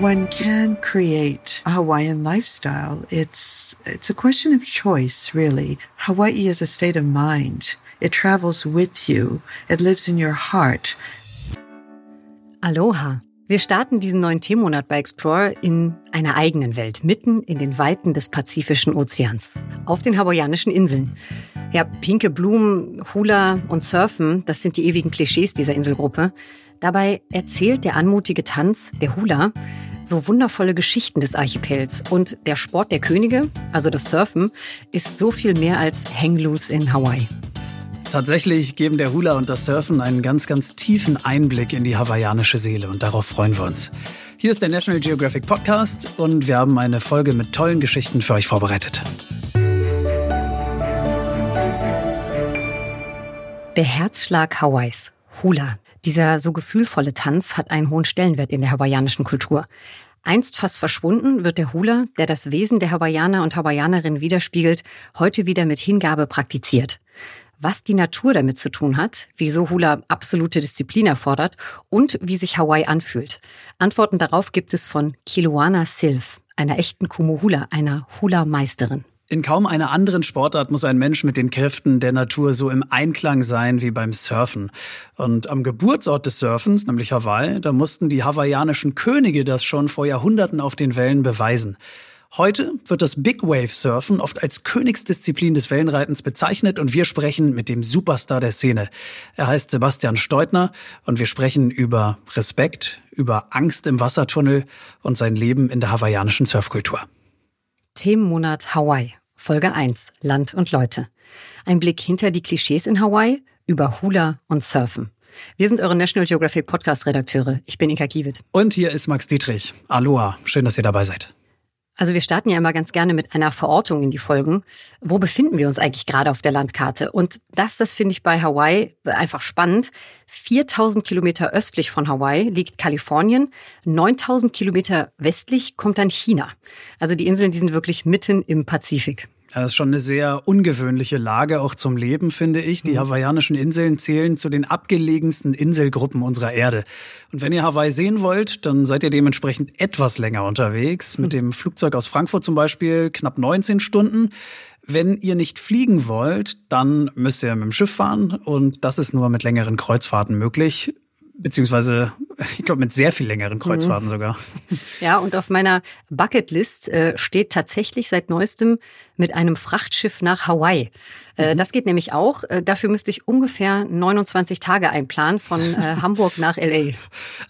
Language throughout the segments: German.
one can create a Hawaiian lifestyle. It's it's a question of choice, really. Hawaii is a state of mind. It travels with you. It lives in your heart. Aloha. Wir starten diesen neuen Themenmonat bei Explore in einer eigenen Welt, mitten in den Weiten des Pazifischen Ozeans, auf den hawaiianischen Inseln. Ja, pinke Blumen, Hula und Surfen, das sind die ewigen Klischees dieser Inselgruppe. Dabei erzählt der anmutige Tanz, der Hula, so wundervolle Geschichten des Archipels. Und der Sport der Könige, also das Surfen, ist so viel mehr als Hang Loose in Hawaii. Tatsächlich geben der Hula und das Surfen einen ganz, ganz tiefen Einblick in die hawaiianische Seele und darauf freuen wir uns. Hier ist der National Geographic Podcast und wir haben eine Folge mit tollen Geschichten für euch vorbereitet. Der Herzschlag Hawaiis, Hula. Dieser so gefühlvolle Tanz hat einen hohen Stellenwert in der hawaiianischen Kultur. Einst fast verschwunden wird der Hula, der das Wesen der Hawaiianer und Hawaiianerinnen widerspiegelt, heute wieder mit Hingabe praktiziert was die Natur damit zu tun hat, wieso Hula absolute Disziplin erfordert und wie sich Hawaii anfühlt. Antworten darauf gibt es von Kiluana Silv, einer echten Kumuhula, einer Hula-Meisterin. In kaum einer anderen Sportart muss ein Mensch mit den Kräften der Natur so im Einklang sein wie beim Surfen. Und am Geburtsort des Surfens, nämlich Hawaii, da mussten die hawaiianischen Könige das schon vor Jahrhunderten auf den Wellen beweisen. Heute wird das Big Wave Surfen oft als Königsdisziplin des Wellenreitens bezeichnet und wir sprechen mit dem Superstar der Szene. Er heißt Sebastian Steutner und wir sprechen über Respekt, über Angst im Wassertunnel und sein Leben in der hawaiianischen Surfkultur. Themenmonat Hawaii, Folge 1, Land und Leute. Ein Blick hinter die Klischees in Hawaii über Hula und Surfen. Wir sind eure National Geographic Podcast Redakteure. Ich bin Inka Kiewit. Und hier ist Max Dietrich. Aloha, schön, dass ihr dabei seid. Also wir starten ja immer ganz gerne mit einer Verortung in die Folgen. Wo befinden wir uns eigentlich gerade auf der Landkarte? Und das, das finde ich bei Hawaii einfach spannend. 4000 Kilometer östlich von Hawaii liegt Kalifornien. 9000 Kilometer westlich kommt dann China. Also die Inseln, die sind wirklich mitten im Pazifik. Das ist schon eine sehr ungewöhnliche Lage auch zum Leben, finde ich. Die mhm. hawaiianischen Inseln zählen zu den abgelegensten Inselgruppen unserer Erde. Und wenn ihr Hawaii sehen wollt, dann seid ihr dementsprechend etwas länger unterwegs. Mit mhm. dem Flugzeug aus Frankfurt zum Beispiel knapp 19 Stunden. Wenn ihr nicht fliegen wollt, dann müsst ihr mit dem Schiff fahren und das ist nur mit längeren Kreuzfahrten möglich beziehungsweise ich glaube mit sehr viel längeren Kreuzfahrten mhm. sogar. Ja, und auf meiner Bucketlist äh, steht tatsächlich seit neuestem mit einem Frachtschiff nach Hawaii. Äh, mhm. Das geht nämlich auch. Äh, dafür müsste ich ungefähr 29 Tage einplanen von äh, Hamburg nach LA.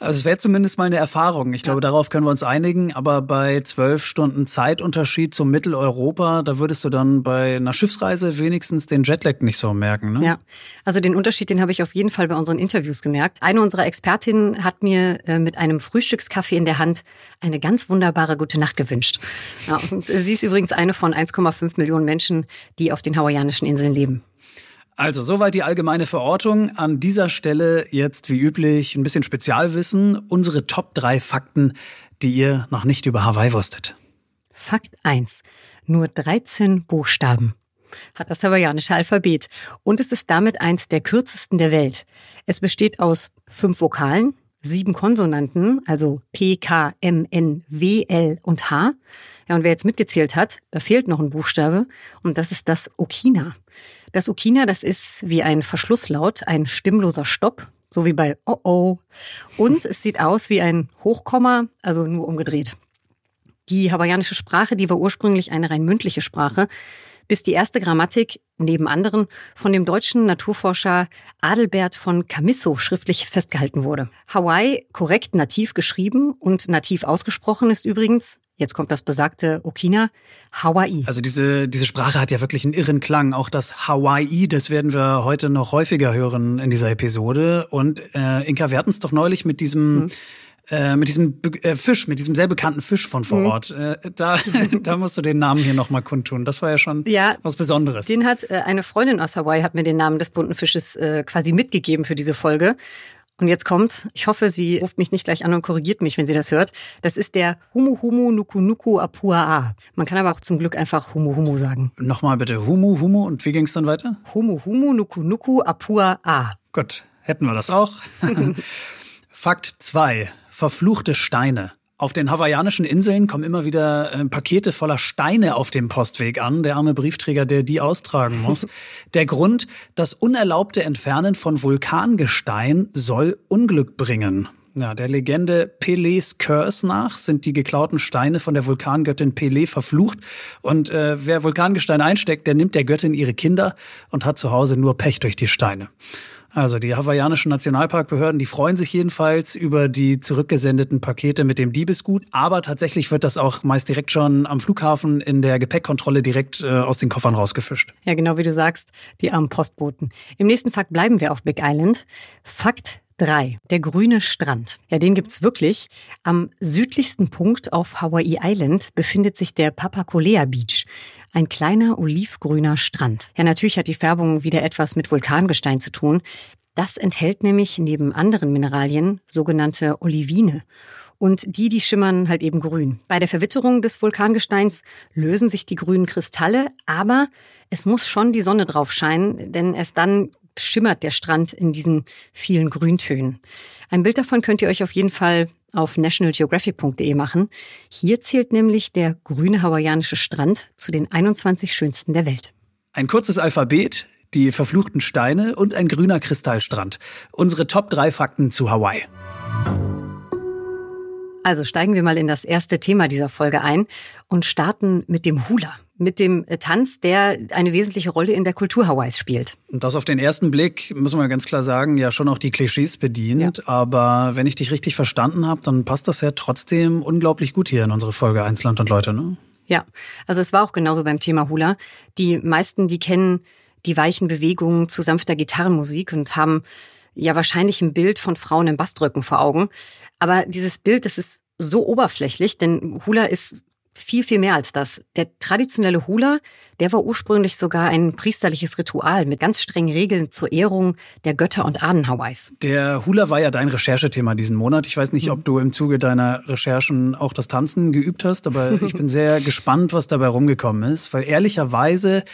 Also es wäre zumindest mal eine Erfahrung. Ich glaube, ja. darauf können wir uns einigen. Aber bei zwölf Stunden Zeitunterschied zum Mitteleuropa, da würdest du dann bei einer Schiffsreise wenigstens den Jetlag nicht so merken. Ne? Ja, also den Unterschied, den habe ich auf jeden Fall bei unseren Interviews gemerkt. Eine unserer Expertinnen hat mir äh, mit einem Frühstückskaffee in der Hand eine ganz wunderbare gute Nacht gewünscht. Ja, und sie ist übrigens eine von 1,5 Millionen Menschen, die auf den hawaiianischen Inseln leben. Also, soweit die allgemeine Verortung. An dieser Stelle jetzt wie üblich ein bisschen Spezialwissen. Unsere Top 3 Fakten, die ihr noch nicht über Hawaii wusstet. Fakt 1. Nur 13 Buchstaben hat das hawaiianische Alphabet und es ist damit eins der kürzesten der Welt. Es besteht aus fünf Vokalen, sieben Konsonanten, also P, K, M, N, W, L und H. Ja, und wer jetzt mitgezählt hat, da fehlt noch ein Buchstabe und das ist das Okina. Das Okina, das ist wie ein Verschlusslaut, ein stimmloser Stopp, so wie bei Oh oh. Und es sieht aus wie ein Hochkomma, also nur umgedreht. Die hawaiianische Sprache, die war ursprünglich eine rein mündliche Sprache, bis die erste Grammatik neben anderen von dem deutschen Naturforscher Adelbert von Camisso schriftlich festgehalten wurde. Hawaii korrekt nativ geschrieben und nativ ausgesprochen ist übrigens Jetzt kommt das besagte Okina, Hawaii. Also diese, diese Sprache hat ja wirklich einen irren Klang. Auch das Hawaii, das werden wir heute noch häufiger hören in dieser Episode. Und äh, Inka, wir hatten es doch neulich mit diesem mhm äh, mit diesem äh, Fisch, mit diesem sehr bekannten Fisch von vor mhm. Ort. Äh, da, da musst du den Namen hier nochmal kundtun. Das war ja schon ja, was Besonderes. Den hat äh, eine Freundin aus Hawaii, hat mir den Namen des bunten Fisches äh, quasi mitgegeben für diese Folge. Und jetzt kommt's. Ich hoffe, sie ruft mich nicht gleich an und korrigiert mich, wenn sie das hört. Das ist der Humu Humu Nuku Nuku Apua Man kann aber auch zum Glück einfach Humu Humu sagen. Nochmal bitte. Humu Humu und wie ging's dann weiter? Humu Humu Nuku Nuku Apua Gut, hätten wir das auch. Fakt zwei verfluchte Steine. Auf den hawaiianischen Inseln kommen immer wieder äh, Pakete voller Steine auf dem Postweg an. Der arme Briefträger, der die austragen muss. der Grund, das unerlaubte Entfernen von Vulkangestein soll Unglück bringen. Ja, der Legende Pelés Curse nach sind die geklauten Steine von der Vulkangöttin Pelé verflucht. Und äh, wer Vulkangestein einsteckt, der nimmt der Göttin ihre Kinder und hat zu Hause nur Pech durch die Steine. Also die hawaiianischen Nationalparkbehörden, die freuen sich jedenfalls über die zurückgesendeten Pakete mit dem Diebesgut. Aber tatsächlich wird das auch meist direkt schon am Flughafen in der Gepäckkontrolle direkt äh, aus den Koffern rausgefischt. Ja, genau wie du sagst, die armen Postboten. Im nächsten Fakt bleiben wir auf Big Island. Fakt 3. Der grüne Strand. Ja, den gibt's wirklich. Am südlichsten Punkt auf Hawaii Island befindet sich der Papakolea Beach. Ein kleiner olivgrüner Strand. Ja, natürlich hat die Färbung wieder etwas mit Vulkangestein zu tun. Das enthält nämlich neben anderen Mineralien sogenannte Olivine. Und die, die schimmern halt eben grün. Bei der Verwitterung des Vulkangesteins lösen sich die grünen Kristalle, aber es muss schon die Sonne drauf scheinen, denn erst dann schimmert der Strand in diesen vielen Grüntönen. Ein Bild davon könnt ihr euch auf jeden Fall auf nationalgeographic.de machen. Hier zählt nämlich der grüne hawaiianische Strand zu den 21 schönsten der Welt. Ein kurzes Alphabet, die verfluchten Steine und ein grüner Kristallstrand. Unsere Top 3 Fakten zu Hawaii. Also steigen wir mal in das erste Thema dieser Folge ein und starten mit dem Hula mit dem Tanz, der eine wesentliche Rolle in der Kultur Hawaiis spielt. Und das auf den ersten Blick, müssen wir ganz klar sagen, ja schon auch die Klischees bedient. Ja. Aber wenn ich dich richtig verstanden habe, dann passt das ja trotzdem unglaublich gut hier in unsere Folge Einsland und Leute, ne? Ja, also es war auch genauso beim Thema Hula. Die meisten, die kennen die weichen Bewegungen zu sanfter Gitarrenmusik und haben ja wahrscheinlich ein Bild von Frauen im Bastrücken vor Augen. Aber dieses Bild, das ist so oberflächlich, denn Hula ist viel, viel mehr als das. Der traditionelle Hula, der war ursprünglich sogar ein priesterliches Ritual mit ganz strengen Regeln zur Ehrung der Götter und Ahnen Hawaiis. Der Hula war ja dein Recherchethema diesen Monat. Ich weiß nicht, ob du im Zuge deiner Recherchen auch das Tanzen geübt hast, aber ich bin sehr gespannt, was dabei rumgekommen ist, weil ehrlicherweise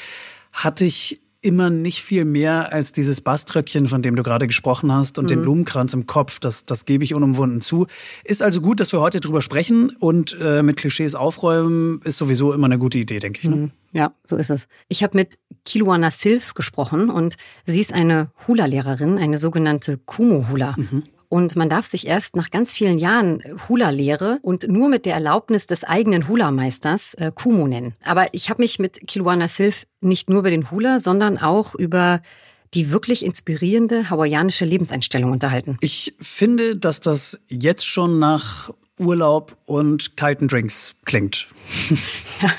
hatte ich immer nicht viel mehr als dieses Baströckchen, von dem du gerade gesprochen hast, und mhm. den Blumenkranz im Kopf. Das, das gebe ich unumwunden zu. Ist also gut, dass wir heute drüber sprechen und äh, mit Klischees aufräumen, ist sowieso immer eine gute Idee, denke ich. Ne? Mhm. Ja, so ist es. Ich habe mit Kiluana Silf gesprochen und sie ist eine Hula-Lehrerin, eine sogenannte Kumo-Hula. Mhm. Und man darf sich erst nach ganz vielen Jahren Hula-Lehre und nur mit der Erlaubnis des eigenen Hula-Meisters äh, Kumo nennen. Aber ich habe mich mit Kiluana Silf nicht nur über den Hula, sondern auch über die wirklich inspirierende hawaiianische Lebenseinstellung unterhalten. Ich finde, dass das jetzt schon nach Urlaub und kalten Drinks klingt. ja,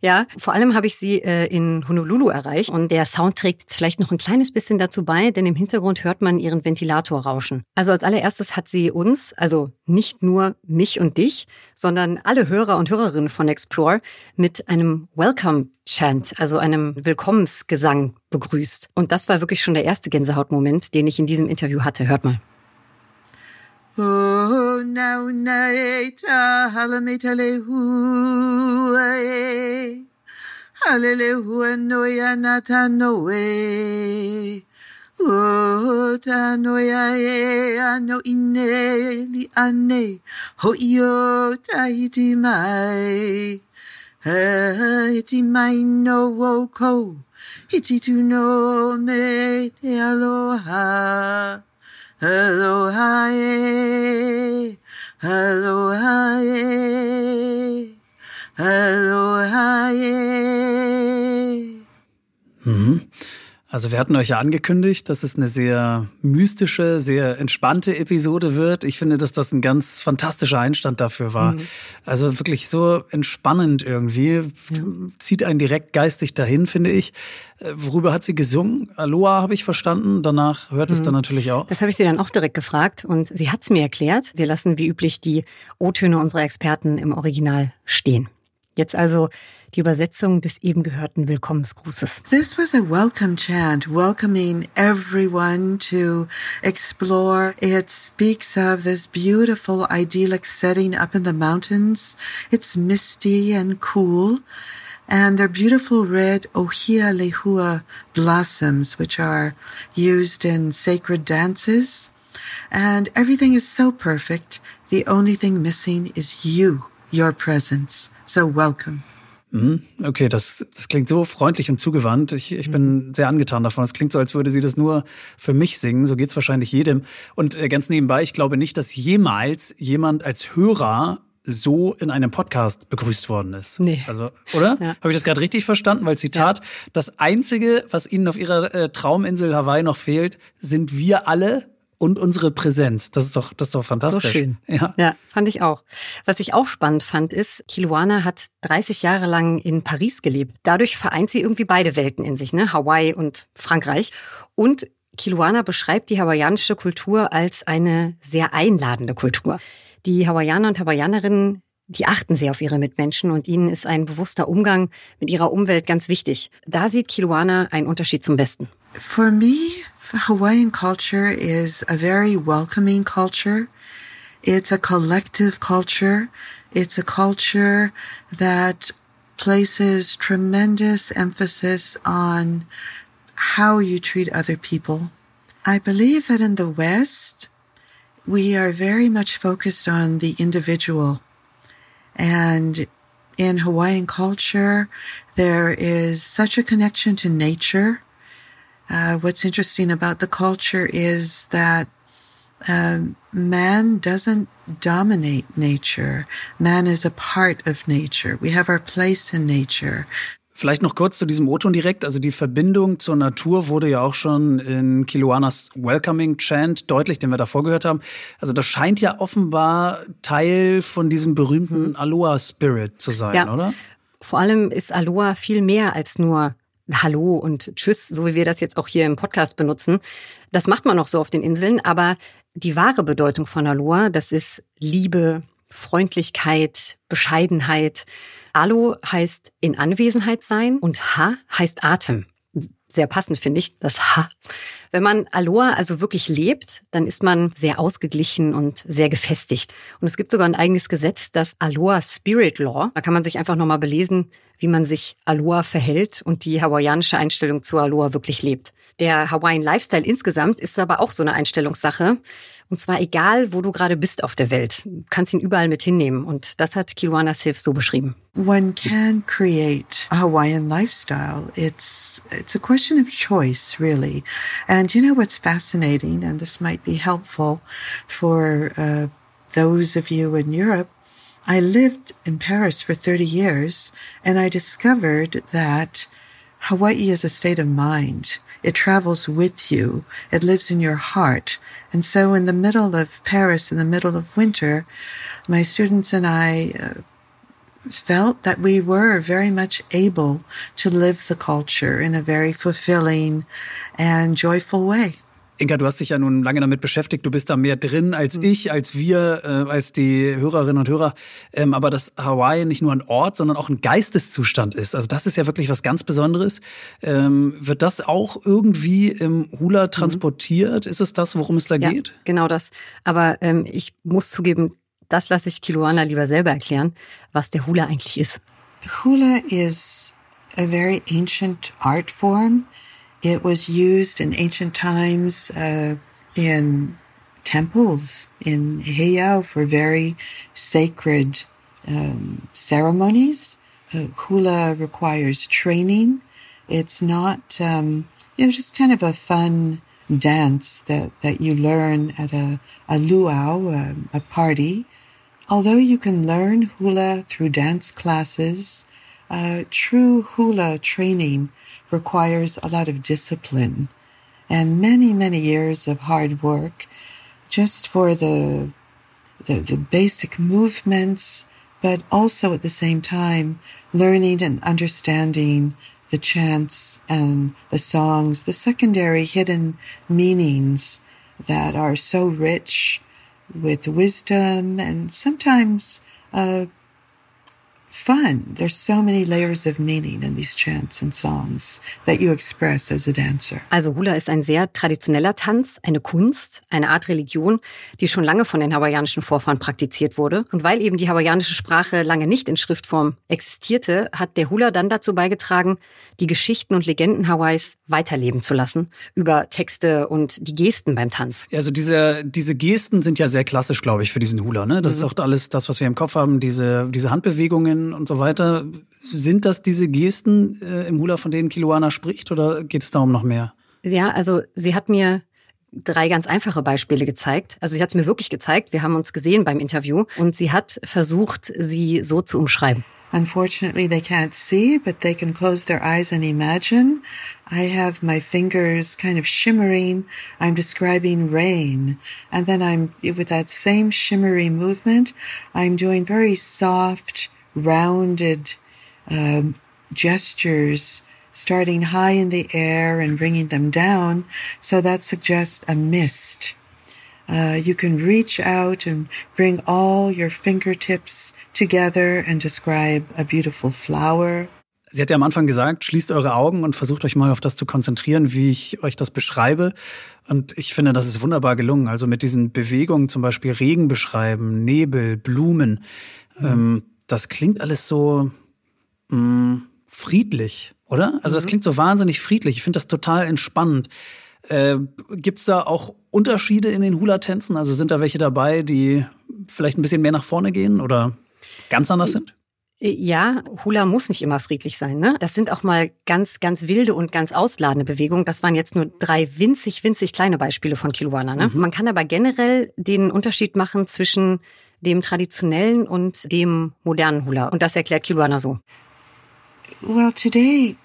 ja, vor allem habe ich sie äh, in Honolulu erreicht und der Sound trägt vielleicht noch ein kleines bisschen dazu bei, denn im Hintergrund hört man ihren Ventilator rauschen. Also als allererstes hat sie uns, also nicht nur mich und dich, sondern alle Hörer und Hörerinnen von Explore mit einem Welcome Chant, also einem Willkommensgesang begrüßt. Und das war wirklich schon der erste Gänsehautmoment, den ich in diesem Interview hatte. Hört mal. O nau na e ta hala me ta le hua e. Hale le hua noia na ta noe. O ta noia e ano ine li ane. Ho i o ta hiti mai. Ha iti mai no o ko. Tu no me te aloha. Aloha, aloha, aloha. Mhm. Also wir hatten euch ja angekündigt, dass es eine sehr mystische, sehr entspannte Episode wird. Ich finde, dass das ein ganz fantastischer Einstand dafür war. Mhm. Also wirklich so entspannend irgendwie. Ja. Zieht einen direkt geistig dahin, finde ich. Äh, worüber hat sie gesungen? Aloha habe ich verstanden. Danach hört mhm. es dann natürlich auch. Das habe ich sie dann auch direkt gefragt und sie hat es mir erklärt. Wir lassen wie üblich die O-Töne unserer Experten im Original stehen. Jetzt also die Übersetzung des eben gehörten Willkommensgrußes. This was a welcome chant welcoming everyone to explore. It speaks of this beautiful idyllic setting up in the mountains. It's misty and cool. And they're beautiful red ohia lehua blossoms, which are used in sacred dances. And everything is so perfect. The only thing missing is you, your presence. So welcome. Mhm. Okay, das, das klingt so freundlich und zugewandt. Ich, ich bin mhm. sehr angetan davon. Es klingt so, als würde sie das nur für mich singen. So geht's wahrscheinlich jedem. Und äh, ganz nebenbei, ich glaube nicht, dass jemals jemand als Hörer so in einem Podcast begrüßt worden ist. Nee. Also, oder? Ja. Habe ich das gerade richtig verstanden? Weil Zitat, ja. das Einzige, was Ihnen auf Ihrer äh, Trauminsel Hawaii noch fehlt, sind wir alle und unsere Präsenz. Das ist doch, das ist doch fantastisch. So schön. Ja. ja, fand ich auch. Was ich auch spannend fand, ist, Kiluana hat 30 Jahre lang in Paris gelebt. Dadurch vereint sie irgendwie beide Welten in sich, ne? Hawaii und Frankreich. Und Kiluana beschreibt die hawaiianische Kultur als eine sehr einladende Kultur. Die Hawaiianer und Hawaiianerinnen die achten sehr auf ihre Mitmenschen und ihnen ist ein bewusster Umgang mit ihrer Umwelt ganz wichtig. Da sieht Kiluana einen Unterschied zum Besten. For me, Hawaiian culture is a very welcoming culture. It's a collective culture. It's a culture that places tremendous emphasis on how you treat other people. I believe that in the West, we are very much focused on the individual. And in Hawaiian culture, there is such a connection to nature uh, what's interesting about the culture is that um, man doesn't dominate nature. Man is a part of nature. We have our place in nature. Vielleicht noch kurz zu diesem O-Ton direkt. Also die Verbindung zur Natur wurde ja auch schon in Kiluanas Welcoming Chant deutlich, den wir davor gehört haben. Also das scheint ja offenbar Teil von diesem berühmten mhm. Aloha Spirit zu sein, ja. oder? Vor allem ist Aloha viel mehr als nur Hallo und Tschüss, so wie wir das jetzt auch hier im Podcast benutzen. Das macht man noch so auf den Inseln, aber die wahre Bedeutung von Aloha, das ist Liebe, Freundlichkeit, Bescheidenheit. Alo heißt in Anwesenheit sein und Ha heißt Atem. Sehr passend finde ich, das Ha. Wenn man Aloha also wirklich lebt, dann ist man sehr ausgeglichen und sehr gefestigt. Und es gibt sogar ein eigenes Gesetz, das Aloha Spirit Law. Da kann man sich einfach nochmal belesen, wie man sich Aloha verhält und die hawaiianische Einstellung zu Aloha wirklich lebt. Der Hawaiian Lifestyle insgesamt ist aber auch so eine Einstellungssache. Und zwar egal, wo du gerade bist auf der Welt. Du kannst ihn überall mit hinnehmen. Und das hat Kiluana Sif so beschrieben. One can create a Hawaiian lifestyle. It's, it's a question of choice, really. And you know what's fascinating, and this might be helpful for uh, those of you in Europe I lived in Paris for 30 years and I discovered that Hawaii is a state of mind. It travels with you. It lives in your heart. And so in the middle of Paris, in the middle of winter, my students and I uh, felt that we were very much able to live the culture in a very fulfilling and joyful way. Inka, du hast dich ja nun lange damit beschäftigt. Du bist da mehr drin als mhm. ich, als wir, äh, als die Hörerinnen und Hörer. Ähm, aber dass Hawaii nicht nur ein Ort, sondern auch ein Geisteszustand ist. Also das ist ja wirklich was ganz Besonderes. Ähm, wird das auch irgendwie im Hula mhm. transportiert? Mhm. Ist es das, worum es da ja, geht? Genau das. Aber ähm, ich muss zugeben, das lasse ich Kiluana lieber selber erklären, was der Hula eigentlich ist. Hula is a very ancient art form. It was used in ancient times uh, in temples in Heiau for very sacred um, ceremonies. Uh, hula requires training. It's not, um, you know, just kind of a fun dance that, that you learn at a, a luau, a, um, a party. Although you can learn hula through dance classes, uh, true hula training requires a lot of discipline and many, many years of hard work just for the, the, the basic movements, but also at the same time learning and understanding the chants and the songs, the secondary hidden meanings that are so rich with wisdom and sometimes uh, fun. There's so many layers of meaning in these chants and songs that you express as a dancer. Also Hula ist ein sehr traditioneller Tanz, eine Kunst, eine Art Religion, die schon lange von den hawaiianischen Vorfahren praktiziert wurde. Und weil eben die hawaiianische Sprache lange nicht in Schriftform existierte, hat der Hula dann dazu beigetragen, die Geschichten und Legenden Hawaiis weiterleben zu lassen über Texte und die Gesten beim Tanz. Also diese, diese Gesten sind ja sehr klassisch, glaube ich, für diesen Hula. Ne? Das mhm. ist auch alles das, was wir im Kopf haben, diese, diese Handbewegungen und so weiter. Sind das diese Gesten äh, im Hula, von denen Kiluana spricht, oder geht es darum noch mehr? Ja, also sie hat mir drei ganz einfache Beispiele gezeigt. Also sie hat es mir wirklich gezeigt. Wir haben uns gesehen beim Interview und sie hat versucht, sie so zu umschreiben. Unfortunately, they can't see, but they can close their eyes and imagine. I have my fingers kind of shimmering. I'm describing rain. And then I'm, with that same shimmery movement, I'm doing very soft, rounded um, gestures, starting high in the air and bringing them down. So that suggests a mist. Uh, you can reach out and bring all your fingertips together and describe a beautiful flower. Sie hat ja am Anfang gesagt, schließt eure Augen und versucht euch mal auf das zu konzentrieren, wie ich euch das beschreibe. Und ich finde, das ist wunderbar gelungen. Also mit diesen Bewegungen, zum Beispiel Regen beschreiben, Nebel, Blumen. Mhm. Ähm, das klingt alles so mh, mm, friedlich, oder? Also das mhm. klingt so wahnsinnig friedlich. Ich finde das total entspannend. Äh, Gibt es da auch Unterschiede in den Hula-Tänzen? Also sind da welche dabei, die vielleicht ein bisschen mehr nach vorne gehen oder ganz anders sind? Ja, Hula muss nicht immer friedlich sein. Ne? Das sind auch mal ganz, ganz wilde und ganz ausladende Bewegungen. Das waren jetzt nur drei winzig, winzig kleine Beispiele von Kiluana. Ne? Mhm. Man kann aber generell den Unterschied machen zwischen dem traditionellen und dem modernen Hula. Und das erklärt Kiluana so. Well, today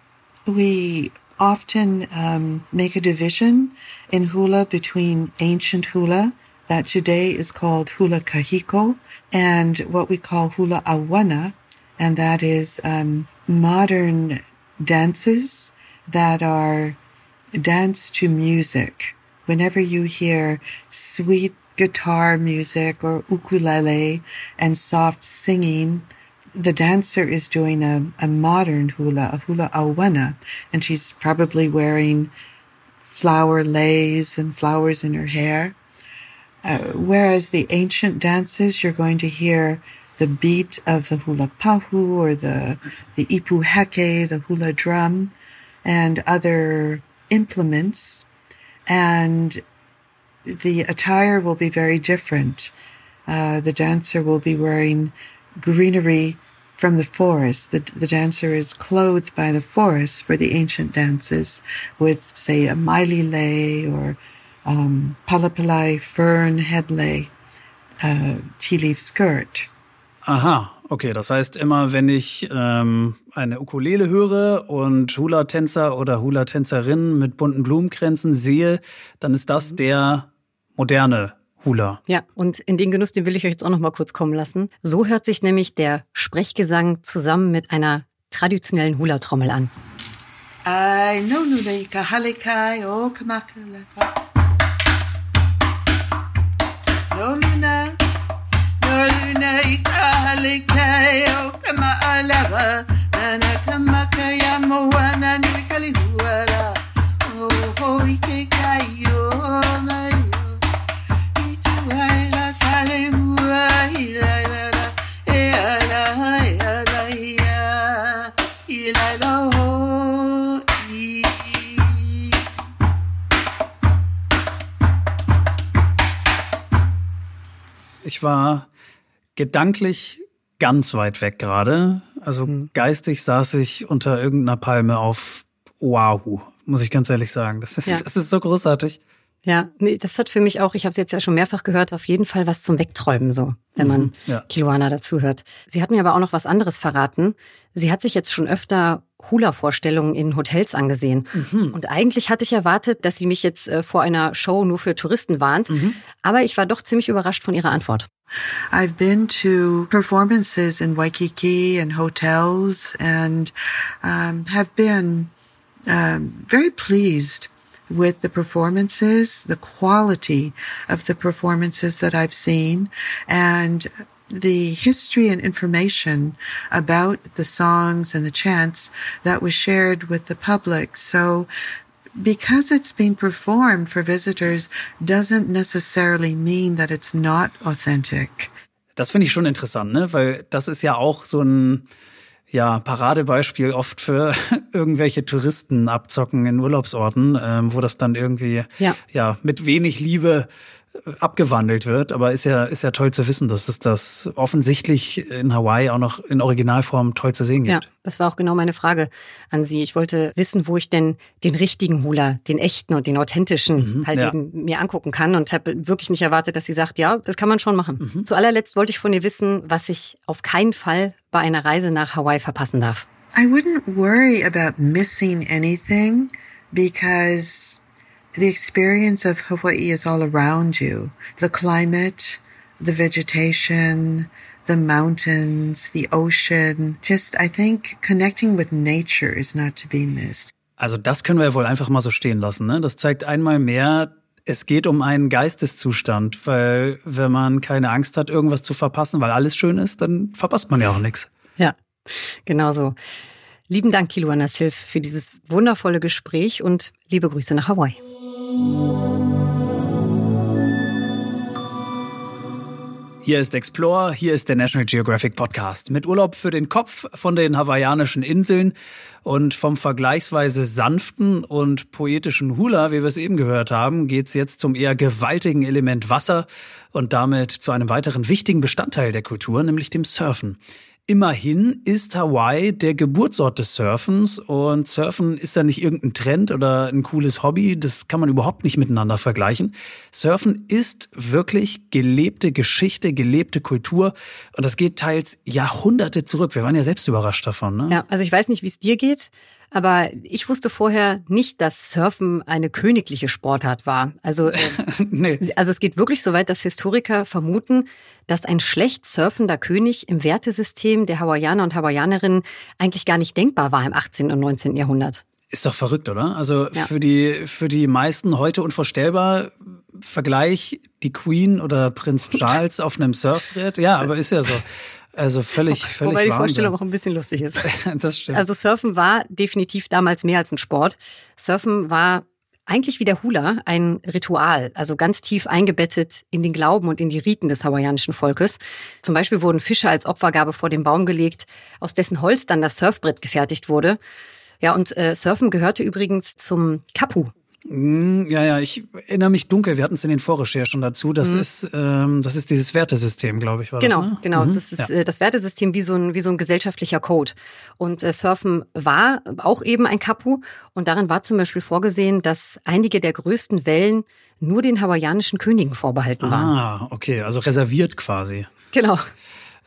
we often um, make a division in hula between ancient hula that today is called hula kahiko and what we call hula awana, and that is um, modern dances that are dance to music. Whenever you hear sweet guitar music or ukulele and soft singing, the dancer is doing a, a modern hula, a hula awana, and she's probably wearing flower lace and flowers in her hair. Uh, whereas the ancient dances, you're going to hear the beat of the hula pahu or the, the ipu heke, the hula drum, and other implements. And the attire will be very different. Uh, the dancer will be wearing greenery from the forest. The, the dancer is clothed by the forest for the ancient dances with, say, a mailile or um, palapalai fern headlay, uh, tea leaf skirt. Aha, okay. Das heißt, immer wenn ich ähm, eine Ukulele höre und Hula-Tänzer oder Hula-Tänzerinnen mit bunten Blumenkränzen sehe, dann ist das mhm. der moderne Hula. Ja, und in den Genuss, den will ich euch jetzt auch noch mal kurz kommen lassen. So hört sich nämlich der Sprechgesang zusammen mit einer traditionellen Hula-Trommel an. I know halikai o No luna, no luna halikai o nana Ich war gedanklich ganz weit weg gerade. Also mhm. geistig saß ich unter irgendeiner Palme auf Oahu, muss ich ganz ehrlich sagen. Das ist, ja. das ist so großartig. Ja, nee, das hat für mich auch, ich habe es jetzt ja schon mehrfach gehört, auf jeden Fall was zum Wegträumen so, wenn man mhm, ja. Kiluana dazu hört. Sie hat mir aber auch noch was anderes verraten. Sie hat sich jetzt schon öfter Hula-Vorstellungen in Hotels angesehen. Mhm. Und eigentlich hatte ich erwartet, dass sie mich jetzt äh, vor einer Show nur für Touristen warnt. Mhm. Aber ich war doch ziemlich überrascht von ihrer Antwort. I've been to performances in Waikiki and hotels and um, have been um, very pleased with the performances, the quality of the performances that I've seen. And the history and information about the songs and the chants that was shared with the public. So because it's being performed for visitors doesn't necessarily mean that it's not authentic. Das finde ich schon interessant, ne? Weil das ist ja auch so ein ja, Paradebeispiel oft für irgendwelche Touristen abzocken in Urlaubsorten, ähm, wo das dann irgendwie ja. ja mit wenig Liebe abgewandelt wird, aber ist ja, ist ja toll zu wissen, dass es das offensichtlich in Hawaii auch noch in Originalform toll zu sehen gibt. Ja, das war auch genau meine Frage an Sie. Ich wollte wissen, wo ich denn den richtigen Hula, den echten und den authentischen mhm, halt ja. eben mir angucken kann und habe wirklich nicht erwartet, dass sie sagt, ja, das kann man schon machen. Mhm. Zu allerletzt wollte ich von ihr wissen, was ich auf keinen Fall bei einer Reise nach Hawaii verpassen darf. I wouldn't worry about missing anything because the experience of Hawaii is all around you. The climate, the vegetation, the mountains, the ocean. Just, I think connecting with nature is not to be missed. Also das können wir ja wohl einfach mal so stehen lassen. Ne? Das zeigt einmal mehr, es geht um einen Geisteszustand, weil wenn man keine Angst hat, irgendwas zu verpassen, weil alles schön ist, dann verpasst man ja auch nichts. Ja, genau so. Lieben Dank, Kiluana Silf, für dieses wundervolle Gespräch und liebe Grüße nach Hawaii. Hier ist Explore, hier ist der National Geographic Podcast mit Urlaub für den Kopf von den hawaiianischen Inseln und vom vergleichsweise sanften und poetischen Hula, wie wir es eben gehört haben, geht's jetzt zum eher gewaltigen Element Wasser und damit zu einem weiteren wichtigen Bestandteil der Kultur, nämlich dem Surfen. Immerhin ist Hawaii der Geburtsort des Surfens und Surfen ist ja nicht irgendein Trend oder ein cooles Hobby, das kann man überhaupt nicht miteinander vergleichen. Surfen ist wirklich gelebte Geschichte, gelebte Kultur und das geht teils Jahrhunderte zurück. Wir waren ja selbst überrascht davon. Ne? Ja, also ich weiß nicht, wie es dir geht. Aber ich wusste vorher nicht, dass Surfen eine königliche Sportart war. Also, äh, nee. also es geht wirklich so weit, dass Historiker vermuten, dass ein schlecht surfender König im Wertesystem der Hawaiianer und Hawaiianerinnen eigentlich gar nicht denkbar war im 18. und 19. Jahrhundert. Ist doch verrückt, oder? Also ja. für die für die meisten heute unvorstellbar. Vergleich die Queen oder Prinz Charles auf einem Surfbrett. Ja, aber ist ja so. Also völlig, völlig Wobei die Vorstellung auch ein bisschen lustig ist. das stimmt. Also Surfen war definitiv damals mehr als ein Sport. Surfen war eigentlich wie der Hula ein Ritual, also ganz tief eingebettet in den Glauben und in die Riten des hawaiianischen Volkes. Zum Beispiel wurden Fische als Opfergabe vor den Baum gelegt, aus dessen Holz dann das Surfbrett gefertigt wurde. Ja, und äh, Surfen gehörte übrigens zum Kapu, ja, ja, ich erinnere mich dunkel. Wir hatten es in den Vorrecherchen dazu. Das mhm. ist, ähm, das ist dieses Wertesystem, glaube ich, war genau, das. Ne? Genau, mhm. das ist ja. Äh, das Wertesystem wie so ein wie so ein gesellschaftlicher Code. Und äh, Surfen war auch eben ein Kapu und darin war zum Beispiel vorgesehen, dass einige der größten Wellen nur den hawaiianischen Königen vorbehalten waren. Ah, okay, also reserviert quasi. Genau.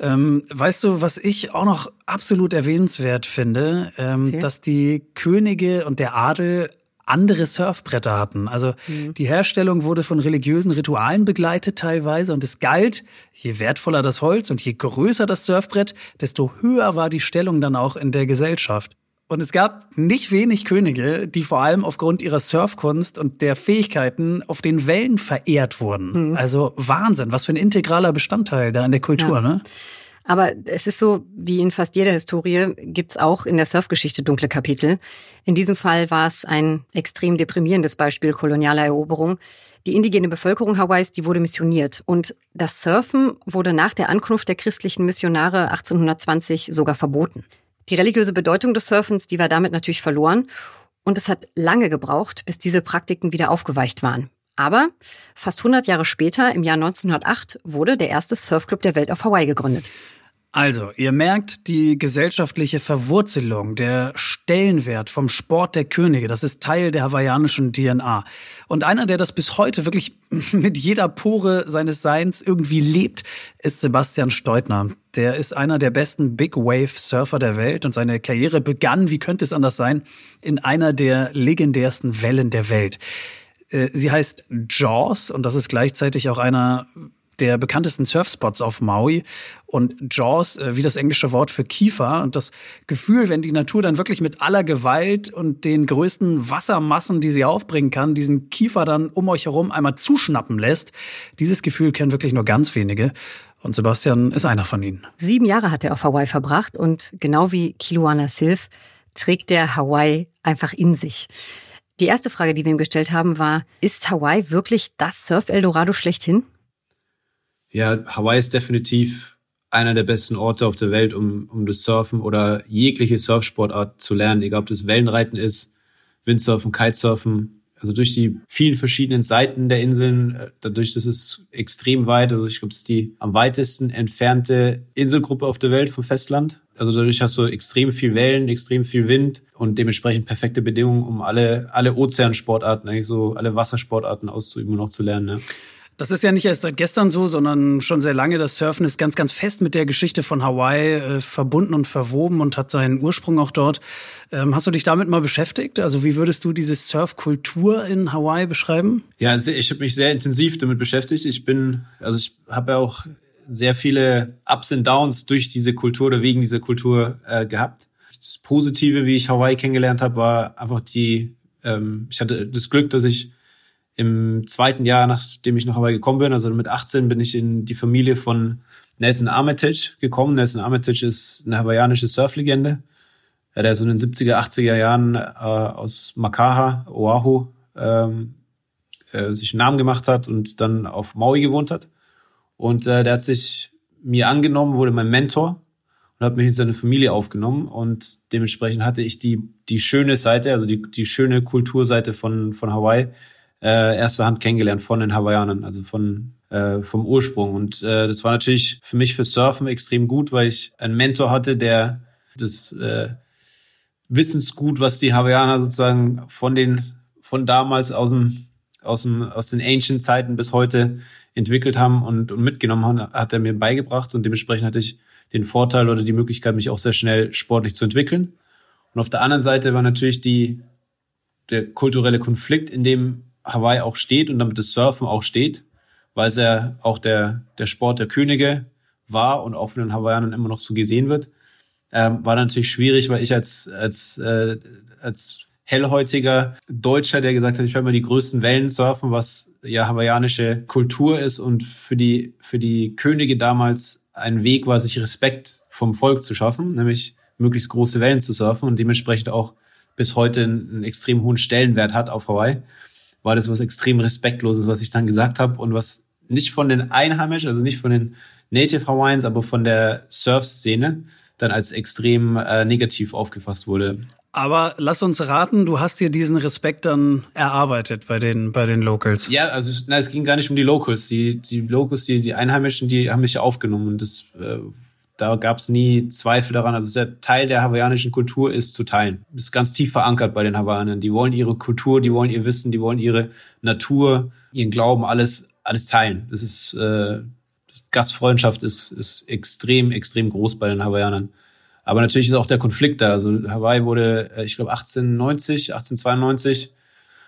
Ähm, weißt du, was ich auch noch absolut erwähnenswert finde, ähm, dass die Könige und der Adel andere Surfbretter hatten. Also mhm. die Herstellung wurde von religiösen Ritualen begleitet teilweise und es galt, je wertvoller das Holz und je größer das Surfbrett, desto höher war die Stellung dann auch in der Gesellschaft. Und es gab nicht wenig Könige, die vor allem aufgrund ihrer Surfkunst und der Fähigkeiten auf den Wellen verehrt wurden. Mhm. Also Wahnsinn, was für ein integraler Bestandteil da in der Kultur, ja. ne? Aber es ist so, wie in fast jeder Historie gibt's auch in der Surfgeschichte dunkle Kapitel. In diesem Fall war es ein extrem deprimierendes Beispiel kolonialer Eroberung. Die indigene Bevölkerung Hawaiis, die wurde missioniert. Und das Surfen wurde nach der Ankunft der christlichen Missionare 1820 sogar verboten. Die religiöse Bedeutung des Surfens, die war damit natürlich verloren. Und es hat lange gebraucht, bis diese Praktiken wieder aufgeweicht waren. Aber fast 100 Jahre später, im Jahr 1908, wurde der erste Surfclub der Welt auf Hawaii gegründet. Also, ihr merkt die gesellschaftliche Verwurzelung, der Stellenwert vom Sport der Könige, das ist Teil der hawaiianischen DNA. Und einer, der das bis heute wirklich mit jeder Pore seines Seins irgendwie lebt, ist Sebastian Steutner. Der ist einer der besten Big Wave Surfer der Welt und seine Karriere begann, wie könnte es anders sein, in einer der legendärsten Wellen der Welt. Äh, sie heißt Jaws und das ist gleichzeitig auch einer der bekanntesten Surfspots auf Maui. Und Jaws, äh, wie das englische Wort für Kiefer. Und das Gefühl, wenn die Natur dann wirklich mit aller Gewalt und den größten Wassermassen, die sie aufbringen kann, diesen Kiefer dann um euch herum einmal zuschnappen lässt, dieses Gefühl kennen wirklich nur ganz wenige. Und Sebastian ist einer von ihnen. Sieben Jahre hat er auf Hawaii verbracht und genau wie Kiluana Silv trägt er Hawaii einfach in sich. Die erste Frage, die wir ihm gestellt haben, war, ist Hawaii wirklich das Surf-Eldorado schlechthin? Ja, Hawaii ist definitiv einer der besten Orte auf der Welt, um, um das Surfen oder jegliche Surfsportart zu lernen, egal ob das Wellenreiten ist, Windsurfen, Kitesurfen, also durch die vielen verschiedenen Seiten der Inseln, äh, dadurch, dass es extrem weit, also ich glaube, es ist die am weitesten entfernte Inselgruppe auf der Welt vom Festland. Also dadurch hast du extrem viel Wellen, extrem viel Wind und dementsprechend perfekte Bedingungen, um alle, alle Ozeansportarten, eigentlich so alle Wassersportarten auszuüben und auch zu lernen. Ne? Das ist ja nicht erst seit gestern so, sondern schon sehr lange. Das Surfen ist ganz, ganz fest mit der Geschichte von Hawaii äh, verbunden und verwoben und hat seinen Ursprung auch dort. Ähm, hast du dich damit mal beschäftigt? Also wie würdest du diese Surfkultur in Hawaii beschreiben? Ja, ich habe mich sehr intensiv damit beschäftigt. Ich bin, also ich habe ja auch sehr viele Ups und Downs durch diese Kultur oder wegen dieser Kultur äh, gehabt. Das Positive, wie ich Hawaii kennengelernt habe, war einfach die, ähm, ich hatte das Glück, dass ich im zweiten Jahr, nachdem ich nach Hawaii gekommen bin, also mit 18, bin ich in die Familie von Nelson Armitage gekommen. Nelson Armitage ist eine hawaiianische Surflegende, der so in den 70er, 80er Jahren äh, aus Makaha, Oahu, ähm, äh, sich einen Namen gemacht hat und dann auf Maui gewohnt hat. Und äh, der hat sich mir angenommen, wurde mein Mentor und hat mich in seine Familie aufgenommen und dementsprechend hatte ich die die schöne Seite, also die die schöne Kulturseite von von Hawaii äh, erster Hand kennengelernt von den Hawaiianern, also von äh, vom Ursprung. Und äh, das war natürlich für mich für Surfen extrem gut, weil ich einen Mentor hatte, der das äh, Wissensgut, was die Hawaiianer sozusagen von den von damals aus dem aus dem aus den Ancient Zeiten bis heute entwickelt haben und, und mitgenommen haben, hat er mir beigebracht und dementsprechend hatte ich den Vorteil oder die Möglichkeit, mich auch sehr schnell sportlich zu entwickeln. Und auf der anderen Seite war natürlich die der kulturelle Konflikt, in dem Hawaii auch steht und damit das Surfen auch steht, weil es ja auch der, der Sport der Könige war und auch von den Hawaiianern immer noch so gesehen wird, ähm, war natürlich schwierig, weil ich als, als, äh, als hellhäutiger Deutscher, der gesagt hat, ich werde mal die größten Wellen surfen, was ja hawaiianische Kultur ist und für die, für die Könige damals ein Weg war, sich Respekt vom Volk zu schaffen, nämlich möglichst große Wellen zu surfen und dementsprechend auch bis heute einen, einen extrem hohen Stellenwert hat auf Hawaii war das was extrem Respektloses, was ich dann gesagt habe und was nicht von den Einheimischen, also nicht von den Native Hawaiians, aber von der Surf-Szene dann als extrem äh, negativ aufgefasst wurde. Aber lass uns raten, du hast dir diesen Respekt dann erarbeitet bei den, bei den Locals. Ja, also na, es ging gar nicht um die Locals. Die, die Locals, die, die Einheimischen, die haben mich aufgenommen. Und das äh, da gab es nie Zweifel daran. Also der Teil der hawaiianischen Kultur ist zu teilen. Ist ganz tief verankert bei den Hawaiianern. Die wollen ihre Kultur, die wollen ihr Wissen, die wollen ihre Natur, ihren Glauben, alles, alles teilen. Das ist äh, Gastfreundschaft ist, ist extrem, extrem groß bei den Hawaiianern. Aber natürlich ist auch der Konflikt da. Also Hawaii wurde, äh, ich glaube, 1890, 1892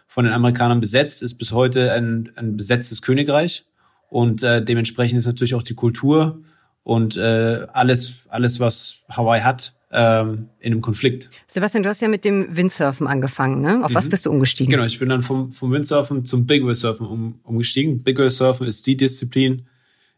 von den Amerikanern besetzt, ist bis heute ein, ein besetztes Königreich. Und äh, dementsprechend ist natürlich auch die Kultur und äh, alles, alles, was Hawaii hat, ähm, in einem Konflikt. Sebastian, du hast ja mit dem Windsurfen angefangen, ne? Auf mhm. was bist du umgestiegen? Genau, ich bin dann vom, vom Windsurfen zum Big Wave Surfen um, umgestiegen. Big Wave Surfen ist die Disziplin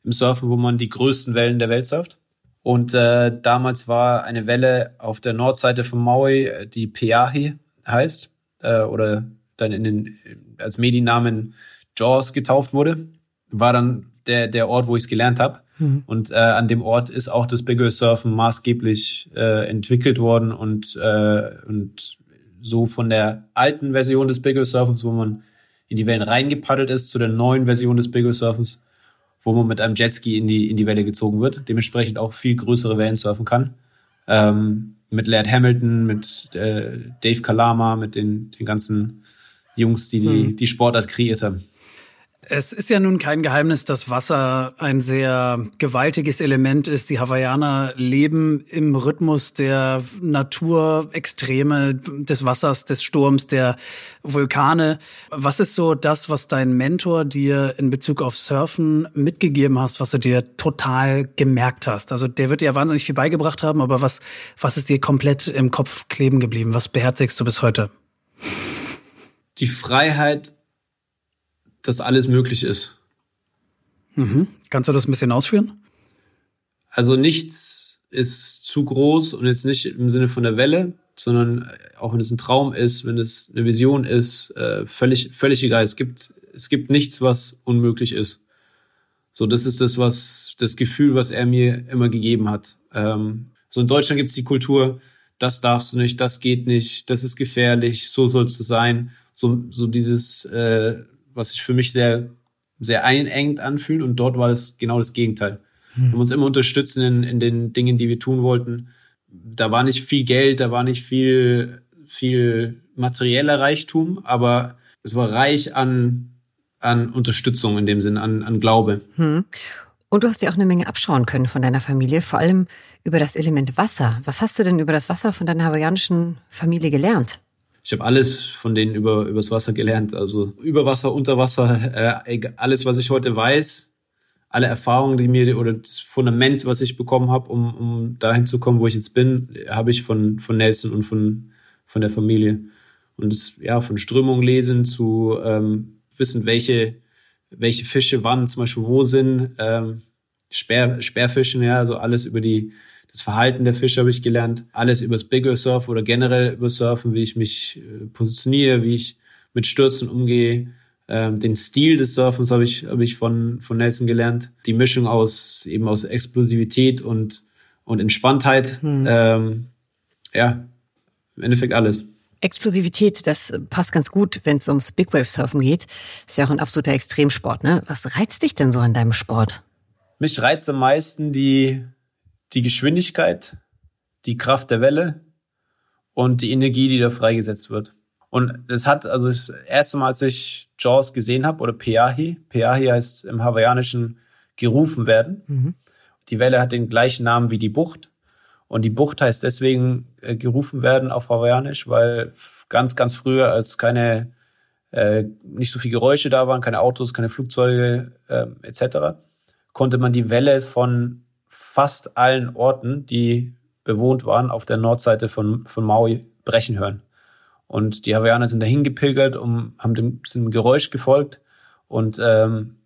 im Surfen, wo man die größten Wellen der Welt surft. Und äh, damals war eine Welle auf der Nordseite von Maui, die Peahi heißt, äh, oder dann in den, als Medinamen Jaws getauft wurde, war dann der, der Ort, wo ich es gelernt habe. Mhm. Und äh, an dem Ort ist auch das Big Wave Surfen maßgeblich äh, entwickelt worden und, äh, und so von der alten Version des Big Wave Surfens, wo man in die Wellen reingepaddelt ist, zu der neuen Version des Big Wave Surfens, wo man mit einem Jetski in die, in die Welle gezogen wird, dementsprechend auch viel größere Wellen surfen kann. Ähm, mit Laird Hamilton, mit äh, Dave Kalama, mit den, den ganzen Jungs, die die, mhm. die Sportart kreiert haben. Es ist ja nun kein Geheimnis, dass Wasser ein sehr gewaltiges Element ist. Die Hawaiianer leben im Rhythmus der Naturextreme, des Wassers, des Sturms, der Vulkane. Was ist so das, was dein Mentor dir in Bezug auf Surfen mitgegeben hast, was du dir total gemerkt hast? Also der wird dir ja wahnsinnig viel beigebracht haben, aber was, was ist dir komplett im Kopf kleben geblieben? Was beherzigst du bis heute? Die Freiheit, dass alles möglich ist. Mhm. Kannst du das ein bisschen ausführen? Also nichts ist zu groß und jetzt nicht im Sinne von der Welle, sondern auch wenn es ein Traum ist, wenn es eine Vision ist, äh, völlig, völlig egal. Es gibt, es gibt nichts, was unmöglich ist. So, das ist das, was, das Gefühl, was er mir immer gegeben hat. Ähm, so in Deutschland gibt es die Kultur, das darfst du nicht, das geht nicht, das ist gefährlich, so sollst du sein. So, so dieses, äh, was sich für mich sehr, sehr einengt anfühlt. Und dort war das genau das Gegenteil. Hm. Wir haben uns immer unterstützen in, in den Dingen, die wir tun wollten. Da war nicht viel Geld, da war nicht viel, viel materieller Reichtum, aber es war reich an an Unterstützung in dem Sinn, an, an Glaube. Hm. Und du hast ja auch eine Menge abschauen können von deiner Familie, vor allem über das Element Wasser. Was hast du denn über das Wasser von deiner hawaiianischen Familie gelernt? Ich habe alles von denen über übers Wasser gelernt, also über Wasser, unter Wasser, äh, alles, was ich heute weiß, alle Erfahrungen, die mir oder das Fundament, was ich bekommen habe, um, um dahin zu kommen, wo ich jetzt bin, habe ich von von Nelson und von von der Familie und das ja von Strömung lesen zu ähm, wissen, welche, welche Fische wann zum Beispiel wo sind. Ähm, Sperr, Sperrfischen, ja, also alles über die, das Verhalten der Fische habe ich gelernt. Alles übers Bigger Surf oder generell über Surfen, wie ich mich äh, positioniere, wie ich mit Stürzen umgehe. Ähm, den Stil des Surfens habe ich, habe ich von, von Nelson gelernt. Die Mischung aus, eben aus Explosivität und, und Entspanntheit. Hm. Ähm, ja, im Endeffekt alles. Explosivität, das passt ganz gut, wenn es ums Big Wave Surfen geht. Ist ja auch ein absoluter Extremsport, ne? Was reizt dich denn so an deinem Sport? Mich reizt am meisten die, die Geschwindigkeit, die Kraft der Welle und die Energie, die da freigesetzt wird. Und es hat, also das erste Mal, als ich Jaws gesehen habe, oder Peahi, Peahi heißt im Hawaiianischen gerufen werden. Mhm. Die Welle hat den gleichen Namen wie die Bucht. Und die Bucht heißt deswegen äh, gerufen werden auf Hawaiianisch, weil ganz, ganz früher, als keine, äh, nicht so viel Geräusche da waren, keine Autos, keine Flugzeuge äh, etc., konnte man die Welle von fast allen Orten, die bewohnt waren, auf der Nordseite von, von Maui brechen hören. Und die Hawaiianer sind dahin gepilgert, um, haben dem, dem Geräusch gefolgt und ähm,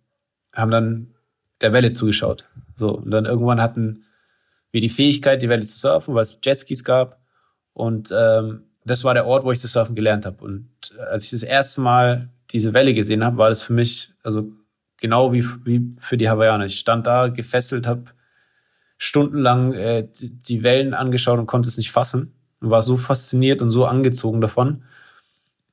haben dann der Welle zugeschaut. So, und dann irgendwann hatten wie die Fähigkeit, die Welle zu surfen, weil es Jetskis gab. Und ähm, das war der Ort, wo ich das Surfen gelernt habe. Und als ich das erste Mal diese Welle gesehen habe, war das für mich also genau wie, wie für die Hawaiianer. Ich stand da gefesselt, habe stundenlang äh, die Wellen angeschaut und konnte es nicht fassen und war so fasziniert und so angezogen davon,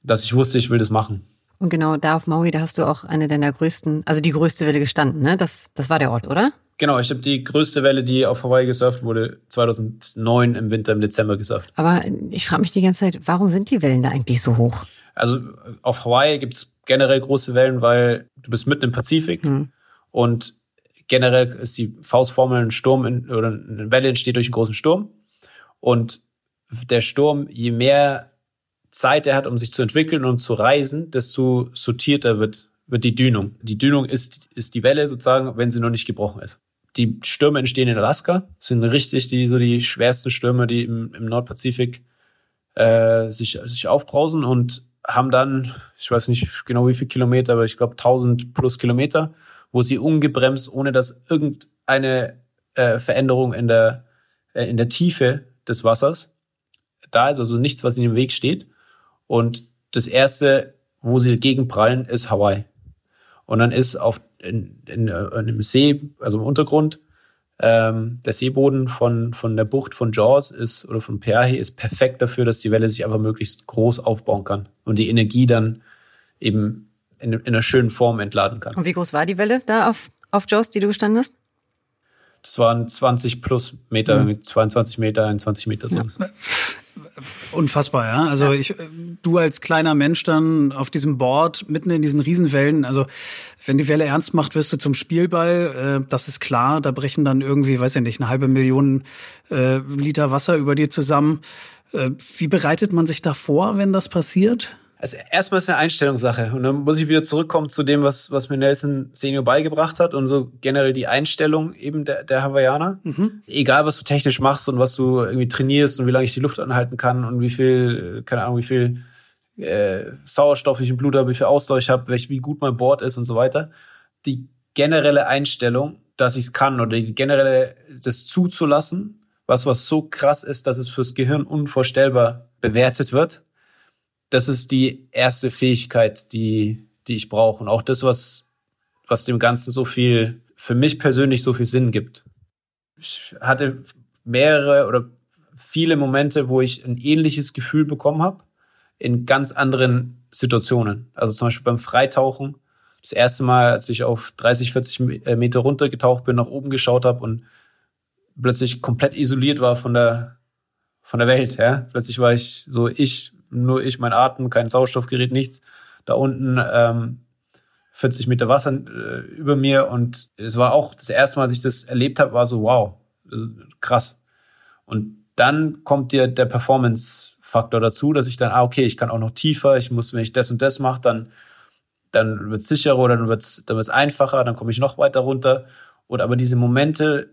dass ich wusste, ich will das machen. Und genau da auf Maui, da hast du auch eine deiner größten, also die größte Welle gestanden, ne? Das, das war der Ort, oder? Genau, ich habe die größte Welle, die auf Hawaii gesurft wurde, 2009 im Winter, im Dezember gesurft. Aber ich frage mich die ganze Zeit, warum sind die Wellen da eigentlich so hoch? Also auf Hawaii gibt's generell große Wellen, weil du bist mitten im Pazifik hm. und generell ist die Faustformel ein Sturm in, oder eine Welle entsteht durch einen großen Sturm. Und der Sturm, je mehr Zeit er hat, um sich zu entwickeln und zu reisen, desto sortierter wird wird die Dünung. Die Dünung ist, ist die Welle sozusagen, wenn sie noch nicht gebrochen ist. Die Stürme entstehen in Alaska, sind richtig die, so die schwersten Stürme, die im, im Nordpazifik äh, sich, sich aufbrausen und haben dann, ich weiß nicht genau wie viel Kilometer, aber ich glaube 1000 plus Kilometer, wo sie ungebremst, ohne dass irgendeine äh, Veränderung in der, äh, in der Tiefe des Wassers da ist, also nichts, was in dem Weg steht. Und das erste, wo sie gegenprallen, ist Hawaii. Und dann ist auf in, in, in einem See, also im Untergrund, ähm, der Seeboden von, von der Bucht von Jaws ist oder von Perhe ist perfekt dafür, dass die Welle sich einfach möglichst groß aufbauen kann und die Energie dann eben in, in einer schönen Form entladen kann. Und wie groß war die Welle da auf, auf Jaws, die du gestanden hast? Das waren 20 plus Meter, mhm. 22 Meter, 21 Meter. So. Ja. Unfassbar, ja. Also ich, du als kleiner Mensch dann auf diesem Board mitten in diesen Riesenwellen. Also wenn die Welle ernst macht, wirst du zum Spielball. Äh, das ist klar. Da brechen dann irgendwie, weiß ich nicht, eine halbe Million äh, Liter Wasser über dir zusammen. Äh, wie bereitet man sich da vor, wenn das passiert? Also erstmal ist eine Einstellungssache. Und dann muss ich wieder zurückkommen zu dem, was, was mir Nelson Senior beigebracht hat und so generell die Einstellung eben der, der Hawaiianer. Mhm. Egal, was du technisch machst und was du irgendwie trainierst und wie lange ich die Luft anhalten kann und wie viel, keine Ahnung, wie viel äh, Sauerstoff ich im Blut habe, wie viel Ausdauer ich habe, wie gut mein Board ist und so weiter. Die generelle Einstellung dass ich es kann oder die generelle das zuzulassen, was was so krass ist, dass es fürs Gehirn unvorstellbar bewertet wird. Das ist die erste Fähigkeit, die die ich brauche und auch das, was was dem Ganzen so viel für mich persönlich so viel Sinn gibt. Ich hatte mehrere oder viele Momente, wo ich ein ähnliches Gefühl bekommen habe in ganz anderen Situationen. Also zum Beispiel beim Freitauchen. Das erste Mal, als ich auf 30, 40 äh, Meter runtergetaucht bin, nach oben geschaut habe und plötzlich komplett isoliert war von der von der Welt. Ja? Plötzlich war ich so ich, nur ich, mein Atem, kein Sauerstoffgerät, nichts. Da unten ähm, 40 Meter Wasser äh, über mir und es war auch das erste Mal, als ich das erlebt habe, war so wow, äh, krass. Und dann kommt dir der Performance-Faktor dazu, dass ich dann, ah, okay, ich kann auch noch tiefer, ich muss, wenn ich das und das mache, dann, dann wird es sicherer oder dann wird es dann wird's einfacher, dann komme ich noch weiter runter. Oder aber diese Momente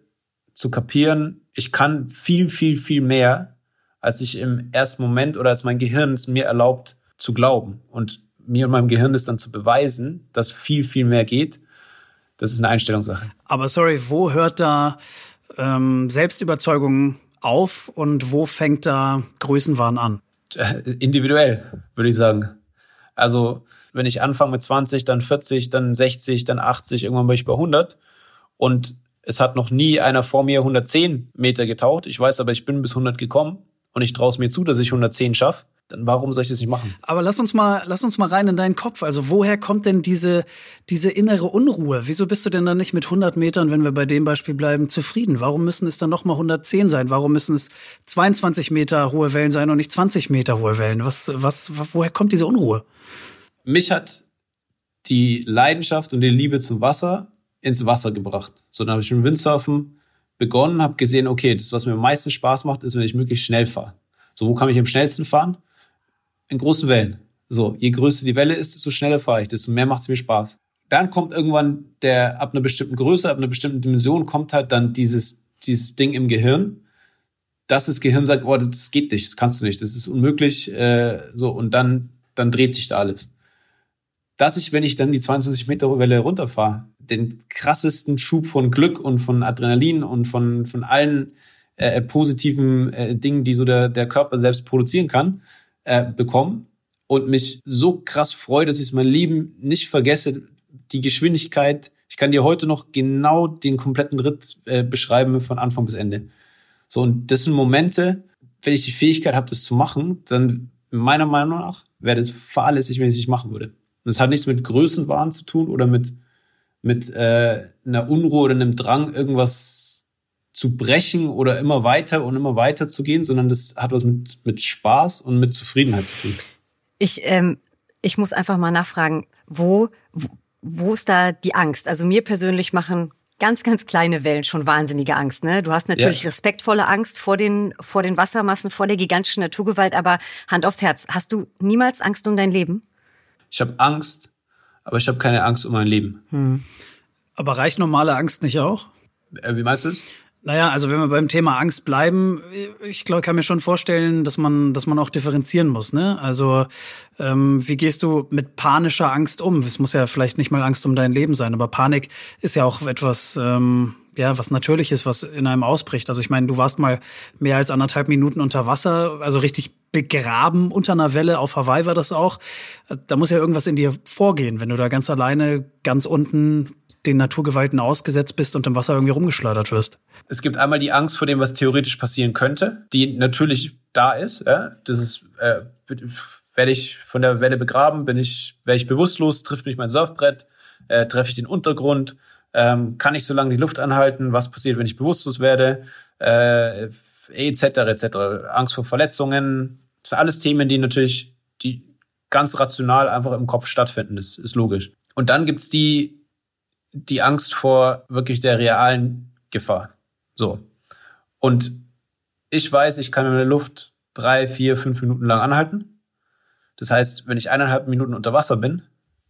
zu kapieren, ich kann viel, viel, viel mehr, als ich im ersten Moment oder als mein Gehirn es mir erlaubt zu glauben. Und mir und meinem Gehirn das dann zu beweisen, dass viel, viel mehr geht, das ist eine Einstellungssache. Aber sorry, wo hört da ähm, Selbstüberzeugung auf und wo fängt da Größenwahn an? Individuell, würde ich sagen. Also, wenn ich anfange mit 20, dann 40, dann 60, dann 80, irgendwann bin ich bei 100 und es hat noch nie einer vor mir 110 Meter getaucht. Ich weiß aber, ich bin bis 100 gekommen und ich traue es mir zu, dass ich 110 schaffe dann warum soll ich das nicht machen? Aber lass uns mal, lass uns mal rein in deinen Kopf. Also woher kommt denn diese, diese innere Unruhe? Wieso bist du denn dann nicht mit 100 Metern, wenn wir bei dem Beispiel bleiben, zufrieden? Warum müssen es dann noch mal 110 sein? Warum müssen es 22 Meter hohe Wellen sein und nicht 20 Meter hohe Wellen? Was, was, woher kommt diese Unruhe? Mich hat die Leidenschaft und die Liebe zum Wasser ins Wasser gebracht. So, dann habe ich mit Windsurfen begonnen, habe gesehen, okay, das, was mir am meisten Spaß macht, ist, wenn ich möglichst schnell fahre. So, wo kann ich am schnellsten fahren? in großen Wellen. So, je größer die Welle ist, desto schneller fahre ich, desto mehr macht es mir Spaß. Dann kommt irgendwann der, ab einer bestimmten Größe, ab einer bestimmten Dimension, kommt halt dann dieses, dieses Ding im Gehirn, dass das Gehirn sagt, oh, das geht nicht, das kannst du nicht, das ist unmöglich, äh, so, und dann, dann dreht sich da alles. Dass ich, wenn ich dann die 22 Meter Welle runterfahre, den krassesten Schub von Glück und von Adrenalin und von, von allen äh, positiven äh, Dingen, die so der, der Körper selbst produzieren kann, äh, bekommen und mich so krass freue, dass ich mein Leben nicht vergesse. Die Geschwindigkeit, ich kann dir heute noch genau den kompletten Ritt äh, beschreiben von Anfang bis Ende. So, und das sind Momente, wenn ich die Fähigkeit habe, das zu machen, dann meiner Meinung nach wäre das fahrlässig, wenn ich es nicht machen würde. Und das hat nichts mit Größenwahn zu tun oder mit, mit äh, einer Unruhe oder einem Drang, irgendwas zu brechen oder immer weiter und immer weiter zu gehen, sondern das hat was mit, mit Spaß und mit Zufriedenheit zu tun. Ich, ähm, ich muss einfach mal nachfragen, wo, wo ist da die Angst? Also mir persönlich machen ganz, ganz kleine Wellen schon wahnsinnige Angst. Ne? Du hast natürlich ja. respektvolle Angst vor den, vor den Wassermassen, vor der gigantischen Naturgewalt, aber Hand aufs Herz, hast du niemals Angst um dein Leben? Ich habe Angst, aber ich habe keine Angst um mein Leben. Hm. Aber reicht normale Angst nicht auch? Äh, wie meinst du das? Naja, also wenn wir beim Thema Angst bleiben, ich glaube, kann mir schon vorstellen, dass man, dass man auch differenzieren muss. Ne? Also ähm, wie gehst du mit panischer Angst um? Es muss ja vielleicht nicht mal Angst um dein Leben sein, aber Panik ist ja auch etwas, ähm, ja, was natürlich ist, was in einem ausbricht. Also ich meine, du warst mal mehr als anderthalb Minuten unter Wasser, also richtig begraben unter einer Welle. Auf Hawaii war das auch. Da muss ja irgendwas in dir vorgehen, wenn du da ganz alleine, ganz unten den Naturgewalten ausgesetzt bist und im Wasser irgendwie rumgeschleudert wirst. Es gibt einmal die Angst vor dem, was theoretisch passieren könnte, die natürlich da ist. Ja? Das ist, äh, werde ich von der Welle begraben, bin ich, werde ich bewusstlos, trifft mich mein Surfbrett, äh, treffe ich den Untergrund, ähm, kann ich so lange die Luft anhalten, was passiert, wenn ich bewusstlos werde, äh, etc. etc. Angst vor Verletzungen, das sind alles Themen, die natürlich, die ganz rational einfach im Kopf stattfinden, das ist logisch. Und dann gibt's die die Angst vor wirklich der realen Gefahr. So. Und ich weiß, ich kann in der Luft drei, vier, fünf Minuten lang anhalten. Das heißt, wenn ich eineinhalb Minuten unter Wasser bin,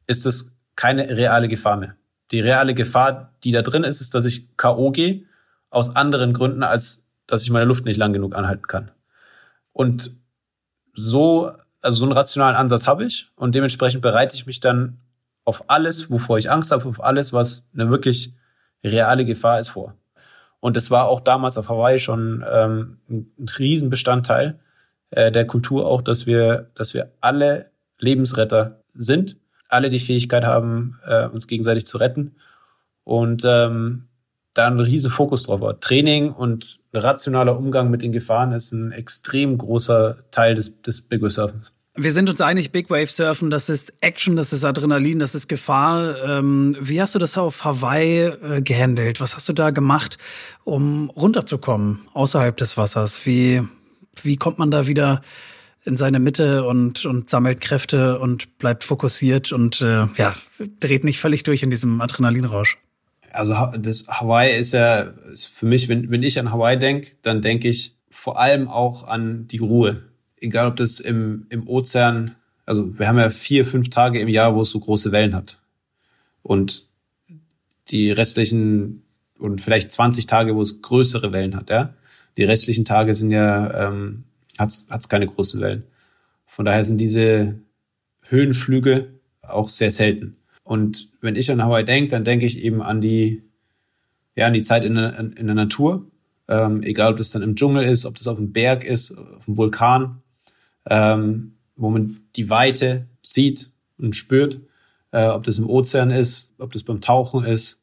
ist es keine reale Gefahr mehr. Die reale Gefahr, die da drin ist, ist, dass ich K.O. gehe, aus anderen Gründen, als dass ich meine Luft nicht lang genug anhalten kann. Und so, also so einen rationalen Ansatz habe ich und dementsprechend bereite ich mich dann auf alles, wovor ich Angst habe, auf alles, was eine wirklich reale Gefahr ist vor. Und es war auch damals auf Hawaii schon ähm, ein Riesenbestandteil äh, der Kultur auch, dass wir, dass wir alle Lebensretter sind, alle die Fähigkeit haben, äh, uns gegenseitig zu retten. Und ähm, da ein riesen Fokus drauf war. Training und rationaler Umgang mit den Gefahren ist ein extrem großer Teil des, des Big Wave Surfens. Wir sind uns einig, Big Wave Surfen, das ist Action, das ist Adrenalin, das ist Gefahr. Ähm, wie hast du das auf Hawaii äh, gehandelt? Was hast du da gemacht, um runterzukommen außerhalb des Wassers? Wie, wie kommt man da wieder in seine Mitte und, und sammelt Kräfte und bleibt fokussiert und äh, ja, dreht nicht völlig durch in diesem Adrenalinrausch? Also das Hawaii ist ja ist für mich, wenn, wenn ich an Hawaii denke, dann denke ich vor allem auch an die Ruhe egal ob das im, im Ozean, also wir haben ja vier, fünf Tage im Jahr, wo es so große Wellen hat. Und die restlichen und vielleicht 20 Tage, wo es größere Wellen hat, ja. Die restlichen Tage sind ja, ähm, hat's hat's keine großen Wellen. Von daher sind diese Höhenflüge auch sehr selten. Und wenn ich an Hawaii denke, dann denke ich eben an die, ja, an die Zeit in der, in der Natur. Ähm, egal, ob das dann im Dschungel ist, ob das auf dem Berg ist, auf dem Vulkan ähm, wo man die Weite sieht und spürt, äh, ob das im Ozean ist, ob das beim Tauchen ist,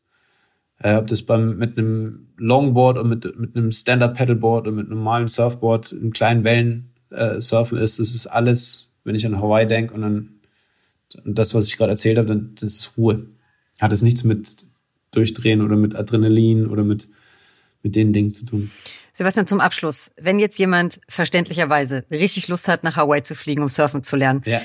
äh, ob das beim mit einem Longboard oder mit, mit einem Stand-Up-Paddleboard oder mit einem normalen Surfboard in kleinen Wellen äh, surfen ist. Das ist alles, wenn ich an Hawaii denke und dann und das, was ich gerade erzählt habe, dann das ist Ruhe. Hat es nichts mit Durchdrehen oder mit Adrenalin oder mit, mit den Dingen zu tun. Sebastian, zum Abschluss. Wenn jetzt jemand verständlicherweise richtig Lust hat, nach Hawaii zu fliegen, um surfen zu lernen, ja.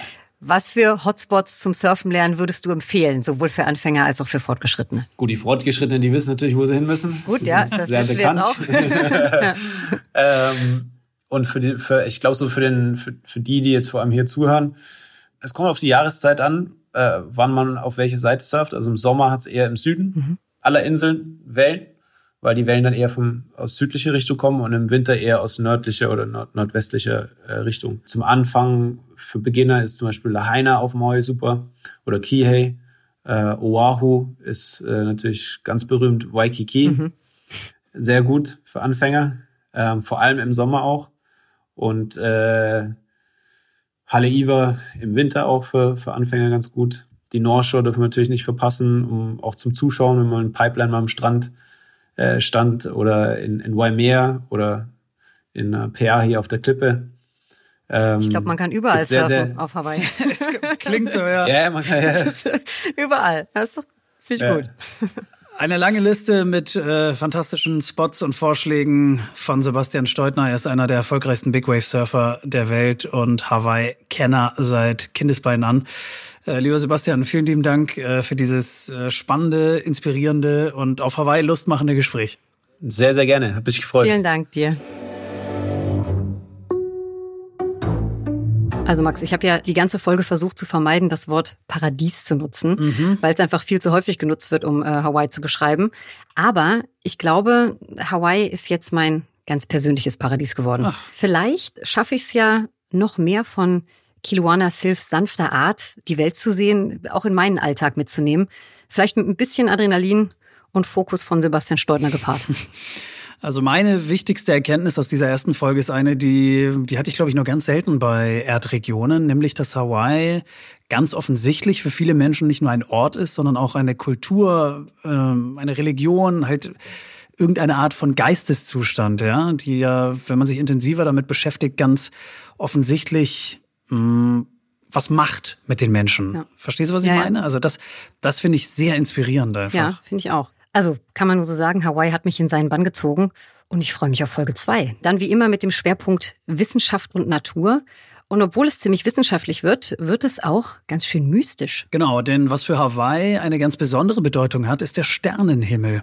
Was für Hotspots zum Surfen lernen würdest du empfehlen, sowohl für Anfänger als auch für Fortgeschrittene? Gut, die Fortgeschrittenen, die wissen natürlich, wo sie hin müssen. Gut, ja, das, das ist wissen bekannt. wir jetzt auch. ähm, und für die, für, ich glaube so für den, für, für die, die jetzt vor allem hier zuhören, es kommt auf die Jahreszeit an, äh, wann man auf welche Seite surft. Also im Sommer hat es eher im Süden mhm. aller Inseln Wellen weil die Wellen dann eher vom, aus südlicher Richtung kommen und im Winter eher aus nördlicher oder nord nordwestlicher äh, Richtung. Zum Anfang für Beginner ist zum Beispiel Lahaina auf Maui super oder Kihei. Äh, Oahu ist äh, natürlich ganz berühmt. Waikiki, mhm. sehr gut für Anfänger, ähm, vor allem im Sommer auch. Und äh, Haleiwa im Winter auch für, für Anfänger ganz gut. Die North Shore dürfen wir natürlich nicht verpassen, um auch zum Zuschauen, wenn man ein Pipeline mal am Strand äh, stand oder in, in Waimea oder in äh, PA hier auf der Klippe. Ähm, ich glaube, man kann überall sehr, surfen sehr, auf Hawaii. es klingt so, ja. Ja, man kann ja. überall. Das finde ich ja. gut. Eine lange Liste mit äh, fantastischen Spots und Vorschlägen von Sebastian Steutner. Er ist einer der erfolgreichsten Big Wave Surfer der Welt und Hawaii-Kenner seit Kindesbeinen an. Äh, lieber Sebastian, vielen lieben Dank äh, für dieses äh, spannende, inspirierende und auf Hawaii lustmachende Gespräch. Sehr, sehr gerne. Hab mich gefreut. Vielen Dank dir. Also Max, ich habe ja die ganze Folge versucht zu vermeiden, das Wort Paradies zu nutzen, mhm. weil es einfach viel zu häufig genutzt wird, um äh, Hawaii zu beschreiben. Aber ich glaube, Hawaii ist jetzt mein ganz persönliches Paradies geworden. Ach. Vielleicht schaffe ich es ja noch mehr von Kiluana Sylphs sanfter Art, die Welt zu sehen, auch in meinen Alltag mitzunehmen. Vielleicht mit ein bisschen Adrenalin und Fokus von Sebastian Steudner gepaart. Also meine wichtigste Erkenntnis aus dieser ersten Folge ist eine, die, die hatte ich glaube ich nur ganz selten bei Erdregionen, nämlich dass Hawaii ganz offensichtlich für viele Menschen nicht nur ein Ort ist, sondern auch eine Kultur, ähm, eine Religion, halt irgendeine Art von Geisteszustand, ja, die ja, wenn man sich intensiver damit beschäftigt, ganz offensichtlich mh, mm, was macht mit den Menschen. Ja. Verstehst du, was ich ja, meine? Also das, das finde ich sehr inspirierend einfach. Ja, finde ich auch. Also kann man nur so sagen, Hawaii hat mich in seinen Bann gezogen und ich freue mich auf Folge 2. Dann wie immer mit dem Schwerpunkt Wissenschaft und Natur. Und obwohl es ziemlich wissenschaftlich wird, wird es auch ganz schön mystisch. Genau, denn was für Hawaii eine ganz besondere Bedeutung hat, ist der Sternenhimmel.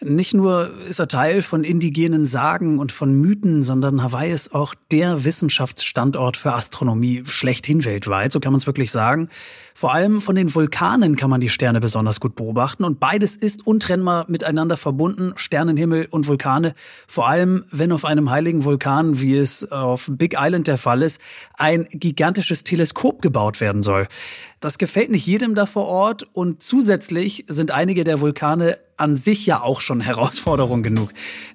Nicht nur ist er Teil von indigenen Sagen und von Mythen, sondern Hawaii ist auch der Wissenschaftsstandort für Astronomie schlechthin weltweit, so kann man es wirklich sagen. Vor allem von den Vulkanen kann man die Sterne besonders gut beobachten und beides ist untrennbar miteinander verbunden, Sternenhimmel und Vulkane. Vor allem, wenn auf einem heiligen Vulkan, wie es auf Big Island der Fall ist, ein gigantisches Teleskop gebaut werden soll. Das gefällt nicht jedem da vor Ort und zusätzlich sind einige der Vulkane an sich ja auch schon Herausforderung genug,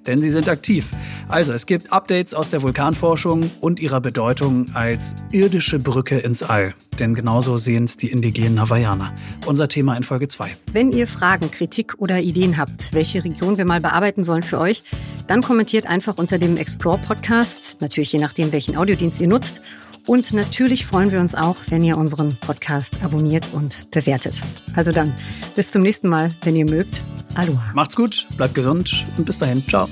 denn sie sind aktiv. Also es gibt Updates aus der Vulkanforschung und ihrer Bedeutung als irdische Brücke ins All. Denn genauso sehen es die indigenen Hawaiianer. Unser Thema in Folge 2. Wenn ihr Fragen, Kritik oder Ideen habt, welche Region wir mal bearbeiten sollen für euch, dann kommentiert einfach unter dem Explore Podcast, natürlich je nachdem, welchen Audiodienst ihr nutzt. Und natürlich freuen wir uns auch, wenn ihr unseren Podcast abonniert und bewertet. Also dann, bis zum nächsten Mal, wenn ihr mögt. Aloha. Macht's gut, bleibt gesund und bis dahin. Ciao.